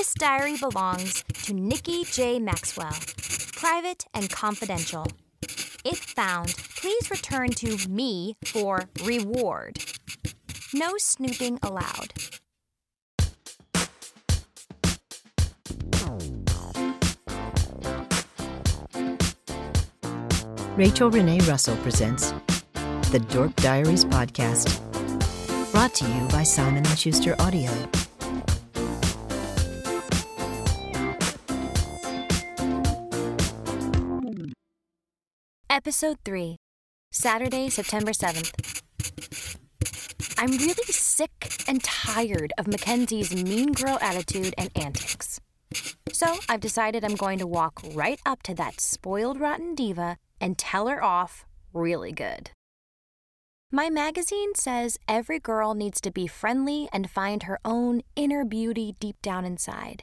This diary belongs to Nikki J. Maxwell, private and confidential. If found, please return to me for reward. No snooping allowed. Rachel Renee Russell presents the Dork Diaries podcast, brought to you by Simon & Schuster Audio. Episode 3, Saturday, September 7th. I'm really sick and tired of Mackenzie's mean girl attitude and antics. So I've decided I'm going to walk right up to that spoiled rotten diva and tell her off really good. My magazine says every girl needs to be friendly and find her own inner beauty deep down inside.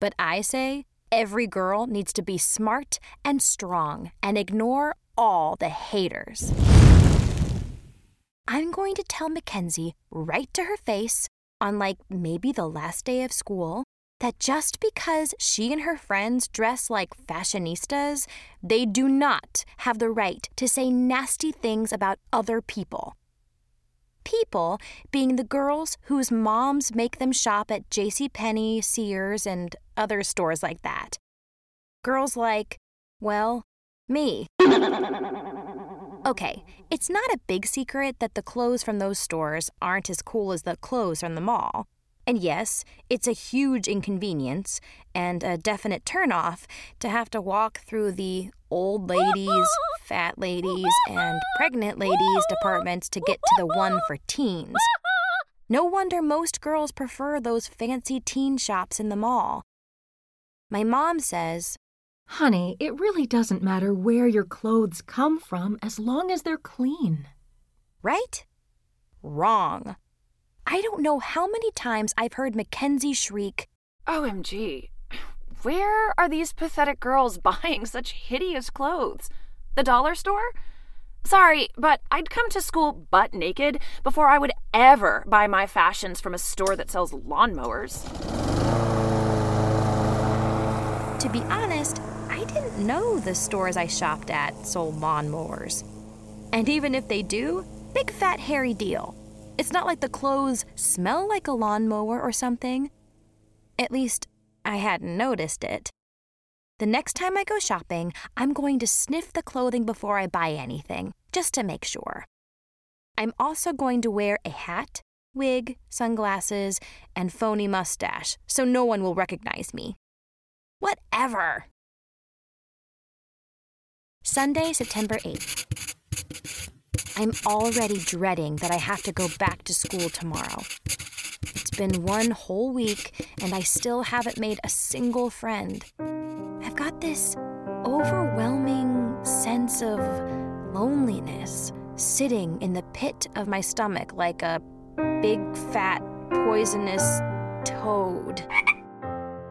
But I say every girl needs to be smart and strong and ignore all the haters. I'm going to tell Mackenzie right to her face on like maybe the last day of school that just because she and her friends dress like fashionistas, they do not have the right to say nasty things about other people. People being the girls whose moms make them shop at JCPenney, Sears, and other stores like that. Girls like, well, me. Okay, it's not a big secret that the clothes from those stores aren't as cool as the clothes from the mall. And yes, it's a huge inconvenience and a definite turnoff to have to walk through the old ladies, fat ladies, and pregnant ladies departments to get to the one for teens. No wonder most girls prefer those fancy teen shops in the mall. My mom says, Honey, it really doesn't matter where your clothes come from as long as they're clean. Right? Wrong. I don't know how many times I've heard Mackenzie shriek, OMG. Where are these pathetic girls buying such hideous clothes? The dollar store? Sorry, but I'd come to school butt naked before I would ever buy my fashions from a store that sells lawnmowers. To be honest, I didn't know the stores I shopped at sold lawnmowers. And even if they do, big fat hairy deal. It's not like the clothes smell like a lawnmower or something. At least, I hadn't noticed it. The next time I go shopping, I'm going to sniff the clothing before I buy anything, just to make sure. I'm also going to wear a hat, wig, sunglasses, and phony mustache so no one will recognize me. Whatever. Sunday, September 8th. I'm already dreading that I have to go back to school tomorrow. Been one whole week, and I still haven't made a single friend. I've got this overwhelming sense of loneliness sitting in the pit of my stomach like a big, fat, poisonous toad.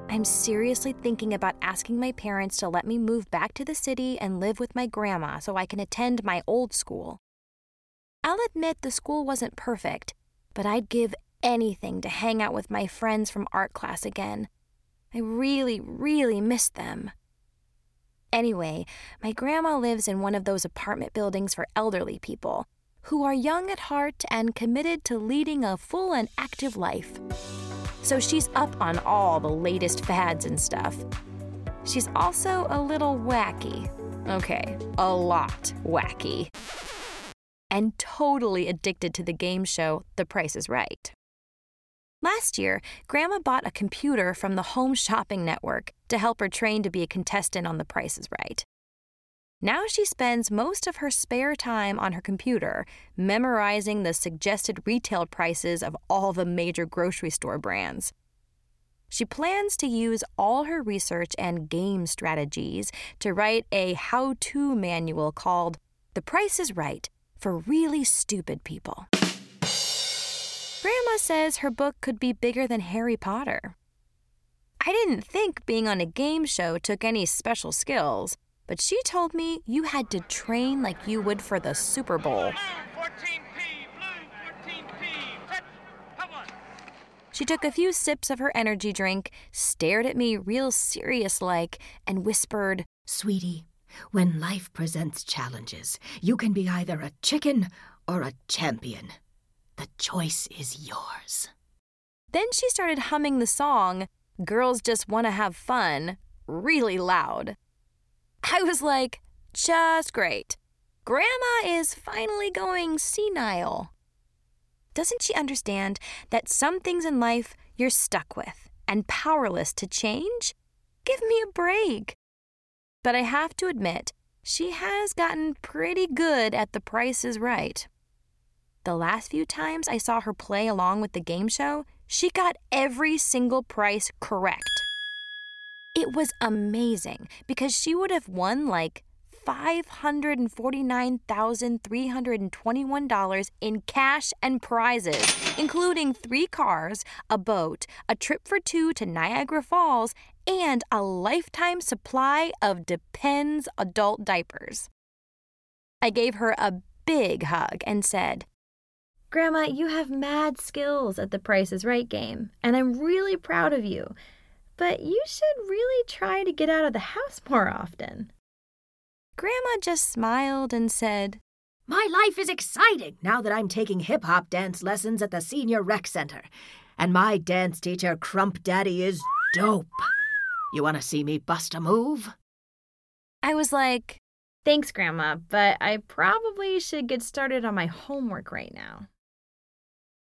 I'm seriously thinking about asking my parents to let me move back to the city and live with my grandma so I can attend my old school. I'll admit the school wasn't perfect, but I'd give anything to hang out with my friends from art class again. I really, really miss them. Anyway, my grandma lives in one of those apartment buildings for elderly people who are young at heart and committed to leading a full and active life. So she's up on all the latest fads and stuff. She's also a little wacky. Okay, a lot wacky and totally addicted to the game show The Price is Right. Last year, Grandma bought a computer from the Home Shopping Network to help her train to be a contestant on The Price is Right. Now she spends most of her spare time on her computer memorizing the suggested retail prices of all the major grocery store brands. She plans to use all her research and game strategies to write a how to manual called The Price is Right for really stupid people. Grandma says her book could be bigger than Harry Potter. I didn't think being on a game show took any special skills, but she told me you had to train like you would for the Super Bowl. She took a few sips of her energy drink, stared at me real serious like, and whispered, Sweetie, when life presents challenges, you can be either a chicken or a champion. The choice is yours. Then she started humming the song, Girls Just Want to Have Fun, really loud. I was like, just great. Grandma is finally going senile. Doesn't she understand that some things in life you're stuck with and powerless to change? Give me a break. But I have to admit, she has gotten pretty good at the price is right. The last few times I saw her play along with the game show, she got every single price correct. It was amazing because she would have won like $549,321 in cash and prizes, including three cars, a boat, a trip for two to Niagara Falls, and a lifetime supply of Depends adult diapers. I gave her a big hug and said, Grandma, you have mad skills at the Price is Right game, and I'm really proud of you. But you should really try to get out of the house more often. Grandma just smiled and said, My life is exciting now that I'm taking hip hop dance lessons at the Senior Rec Center. And my dance teacher, Crump Daddy, is dope. You want to see me bust a move? I was like, Thanks, Grandma, but I probably should get started on my homework right now.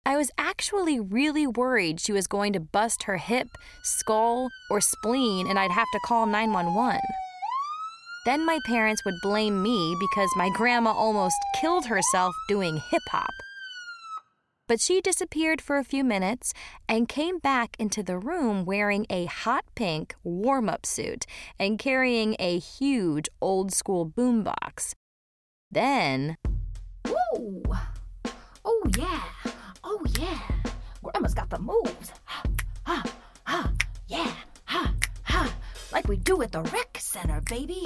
I was actually really worried she was going to bust her hip, skull, or spleen and I'd have to call 911. Then my parents would blame me because my grandma almost killed herself doing hip hop. But she disappeared for a few minutes and came back into the room wearing a hot pink warm up suit and carrying a huge old school boombox. Then. Ooh! Oh, yeah! Oh, yeah! Grandma's got the moves! Ha, ha, ha! Yeah! Ha, ha! Like we do at the rec center, baby!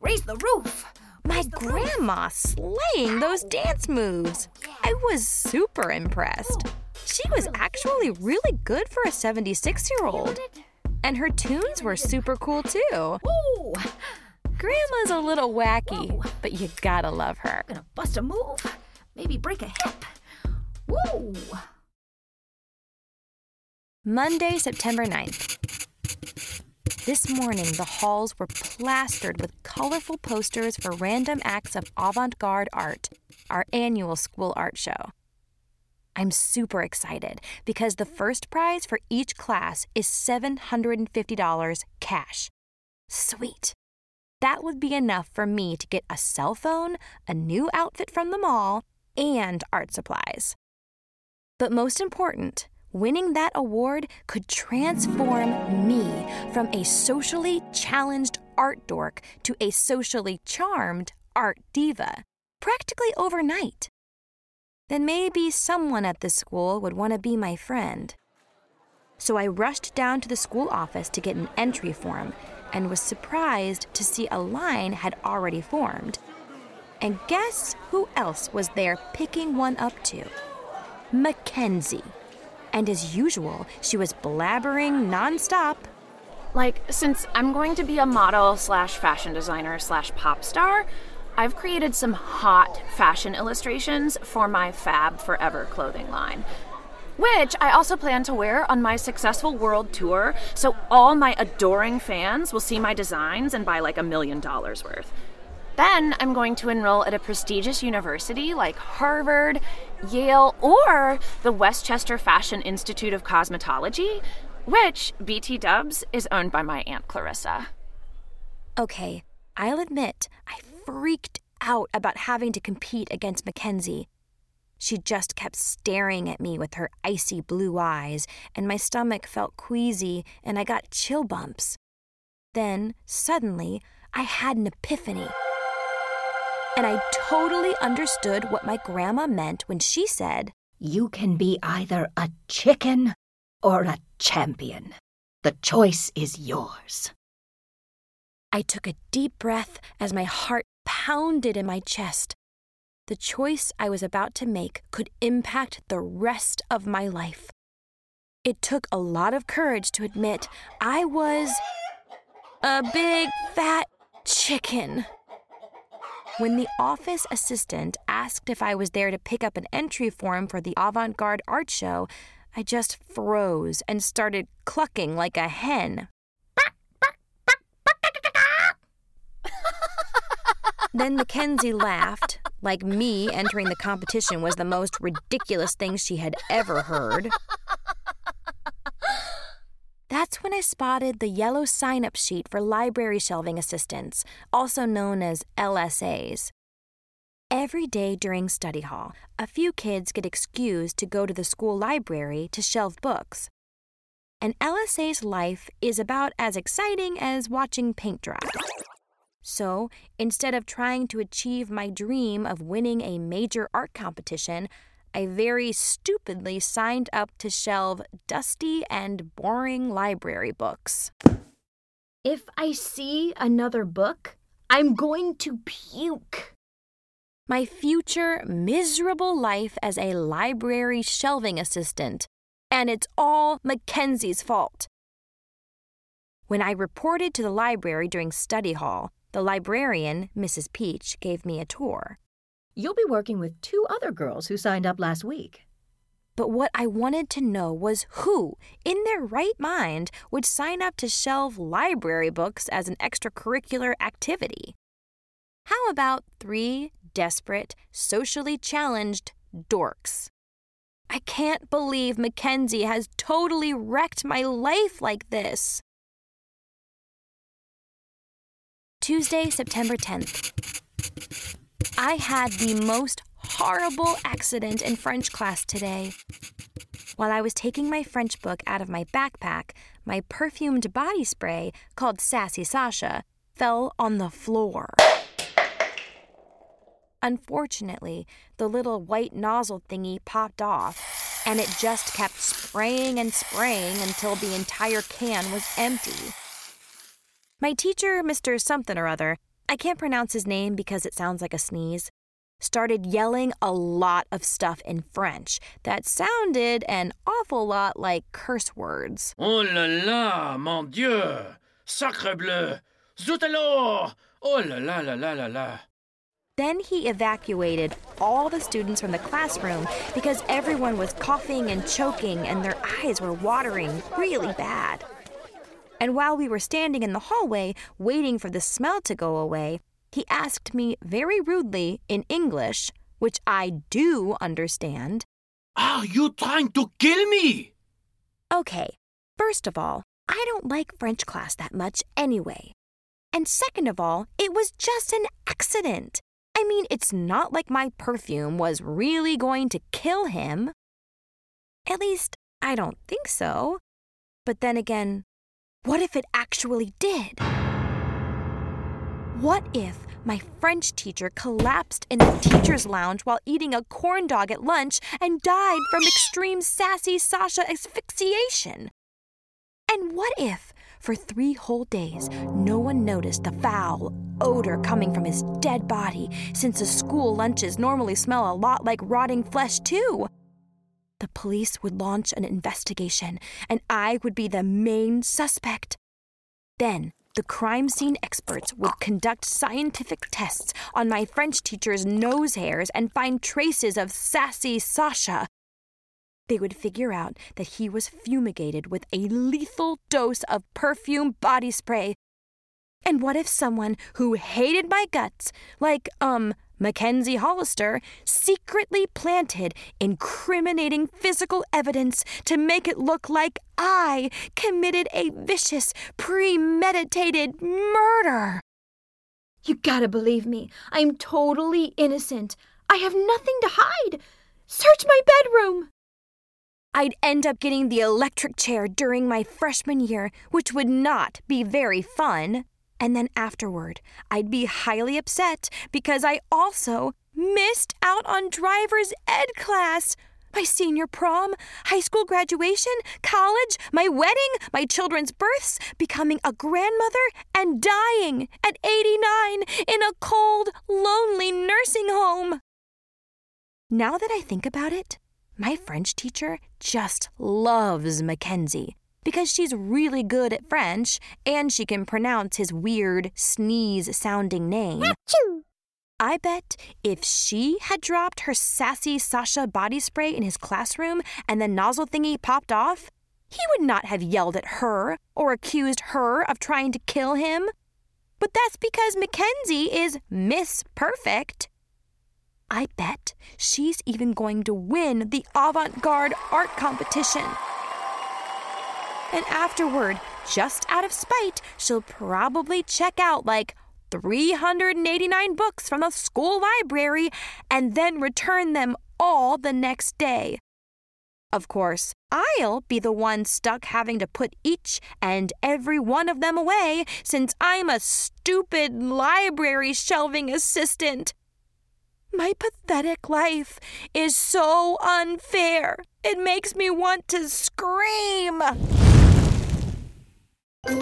Raise the roof. My grandma slaying those dance moves. Oh, I was super impressed. Oh, she was actually really good for a 76 year old. And her tunes were super cool too. Grandma's a little wacky, but you gotta love her. Gonna bust a move, maybe break a hip. Woo! Monday, September 9th. This morning, the halls were plastered with colorful posters for random acts of avant garde art, our annual school art show. I'm super excited because the first prize for each class is $750 cash. Sweet. That would be enough for me to get a cell phone, a new outfit from the mall, and art supplies. But most important, Winning that award could transform me from a socially challenged art dork to a socially charmed art diva, practically overnight. Then maybe someone at the school would want to be my friend. So I rushed down to the school office to get an entry form and was surprised to see a line had already formed. And guess who else was there picking one up to? Mackenzie and as usual, she was blabbering nonstop. Like, since I'm going to be a model slash fashion designer slash pop star, I've created some hot fashion illustrations for my Fab Forever clothing line. Which I also plan to wear on my successful world tour, so all my adoring fans will see my designs and buy like a million dollars worth. Then I'm going to enroll at a prestigious university like Harvard, Yale, or the Westchester Fashion Institute of Cosmetology, which, BT Dubs, is owned by my Aunt Clarissa. Okay, I'll admit, I freaked out about having to compete against Mackenzie. She just kept staring at me with her icy blue eyes, and my stomach felt queasy and I got chill bumps. Then, suddenly, I had an epiphany and I totally understood what my grandma meant when she said, You can be either a chicken or a champion. The choice is yours. I took a deep breath as my heart pounded in my chest. The choice I was about to make could impact the rest of my life. It took a lot of courage to admit I was a big fat chicken. When the office assistant asked if I was there to pick up an entry form for the avant garde art show, I just froze and started clucking like a hen. then Mackenzie laughed, like me entering the competition was the most ridiculous thing she had ever heard. That's when I spotted the yellow sign up sheet for library shelving assistants, also known as LSAs. Every day during study hall, a few kids get excused to go to the school library to shelve books. An LSA's life is about as exciting as watching paint dry. So, instead of trying to achieve my dream of winning a major art competition, I very stupidly signed up to shelve dusty and boring library books. If I see another book, I'm going to puke. My future miserable life as a library shelving assistant. And it's all Mackenzie's fault. When I reported to the library during study hall, the librarian, Mrs. Peach, gave me a tour. You'll be working with two other girls who signed up last week. But what I wanted to know was who, in their right mind, would sign up to shelve library books as an extracurricular activity. How about three desperate, socially challenged dorks? I can't believe Mackenzie has totally wrecked my life like this. Tuesday, September 10th. I had the most horrible accident in French class today. While I was taking my French book out of my backpack, my perfumed body spray, called Sassy Sasha, fell on the floor. Unfortunately, the little white nozzle thingy popped off, and it just kept spraying and spraying until the entire can was empty. My teacher, Mr. Something or Other, I can't pronounce his name because it sounds like a sneeze, started yelling a lot of stuff in French that sounded an awful lot like curse words. Oh là là, mon Dieu! Sacre bleu! Zut alors! Oh là là là là là là! Then he evacuated all the students from the classroom because everyone was coughing and choking and their eyes were watering really bad. And while we were standing in the hallway waiting for the smell to go away, he asked me very rudely in English, which I do understand. Are you trying to kill me? Okay, first of all, I don't like French class that much anyway. And second of all, it was just an accident. I mean, it's not like my perfume was really going to kill him. At least, I don't think so. But then again, what if it actually did? What if my French teacher collapsed in the teacher's lounge while eating a corn dog at lunch and died from extreme sassy Sasha asphyxiation? And what if, for three whole days, no one noticed the foul odor coming from his dead body, since the school lunches normally smell a lot like rotting flesh, too? The police would launch an investigation, and I would be the main suspect. Then, the crime scene experts would conduct scientific tests on my French teacher's nose hairs and find traces of sassy Sasha. They would figure out that he was fumigated with a lethal dose of perfume body spray. And what if someone who hated my guts, like, um, Mackenzie Hollister secretly planted incriminating physical evidence to make it look like I committed a vicious, premeditated murder. You gotta believe me. I'm totally innocent. I have nothing to hide. Search my bedroom. I'd end up getting the electric chair during my freshman year, which would not be very fun. And then afterward, I'd be highly upset because I also missed out on driver's ed class. My senior prom, high school graduation, college, my wedding, my children's births, becoming a grandmother, and dying at 89 in a cold, lonely nursing home. Now that I think about it, My French teacher just loves Mackenzie because she's really good at French and she can pronounce his weird, sneeze sounding name. I bet if she had dropped her sassy Sasha body spray in his classroom and the nozzle thingy popped off, he would not have yelled at her or accused her of trying to kill him. But that's because Mackenzie is Miss Perfect. I bet she's even going to win the avant garde art competition. And afterward, just out of spite, she'll probably check out like 389 books from the school library and then return them all the next day. Of course, I'll be the one stuck having to put each and every one of them away since I'm a stupid library shelving assistant. My pathetic life is so unfair. It makes me want to scream. Hi,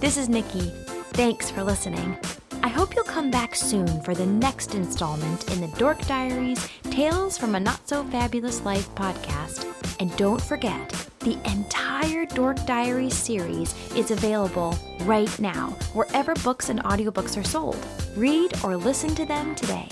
this is Nikki. Thanks for listening. I hope you'll come back soon for the next installment in the Dork Diaries Tales from a Not So Fabulous Life podcast. And don't forget, the entire Dork Diaries series is available right now, wherever books and audiobooks are sold. Read or listen to them today.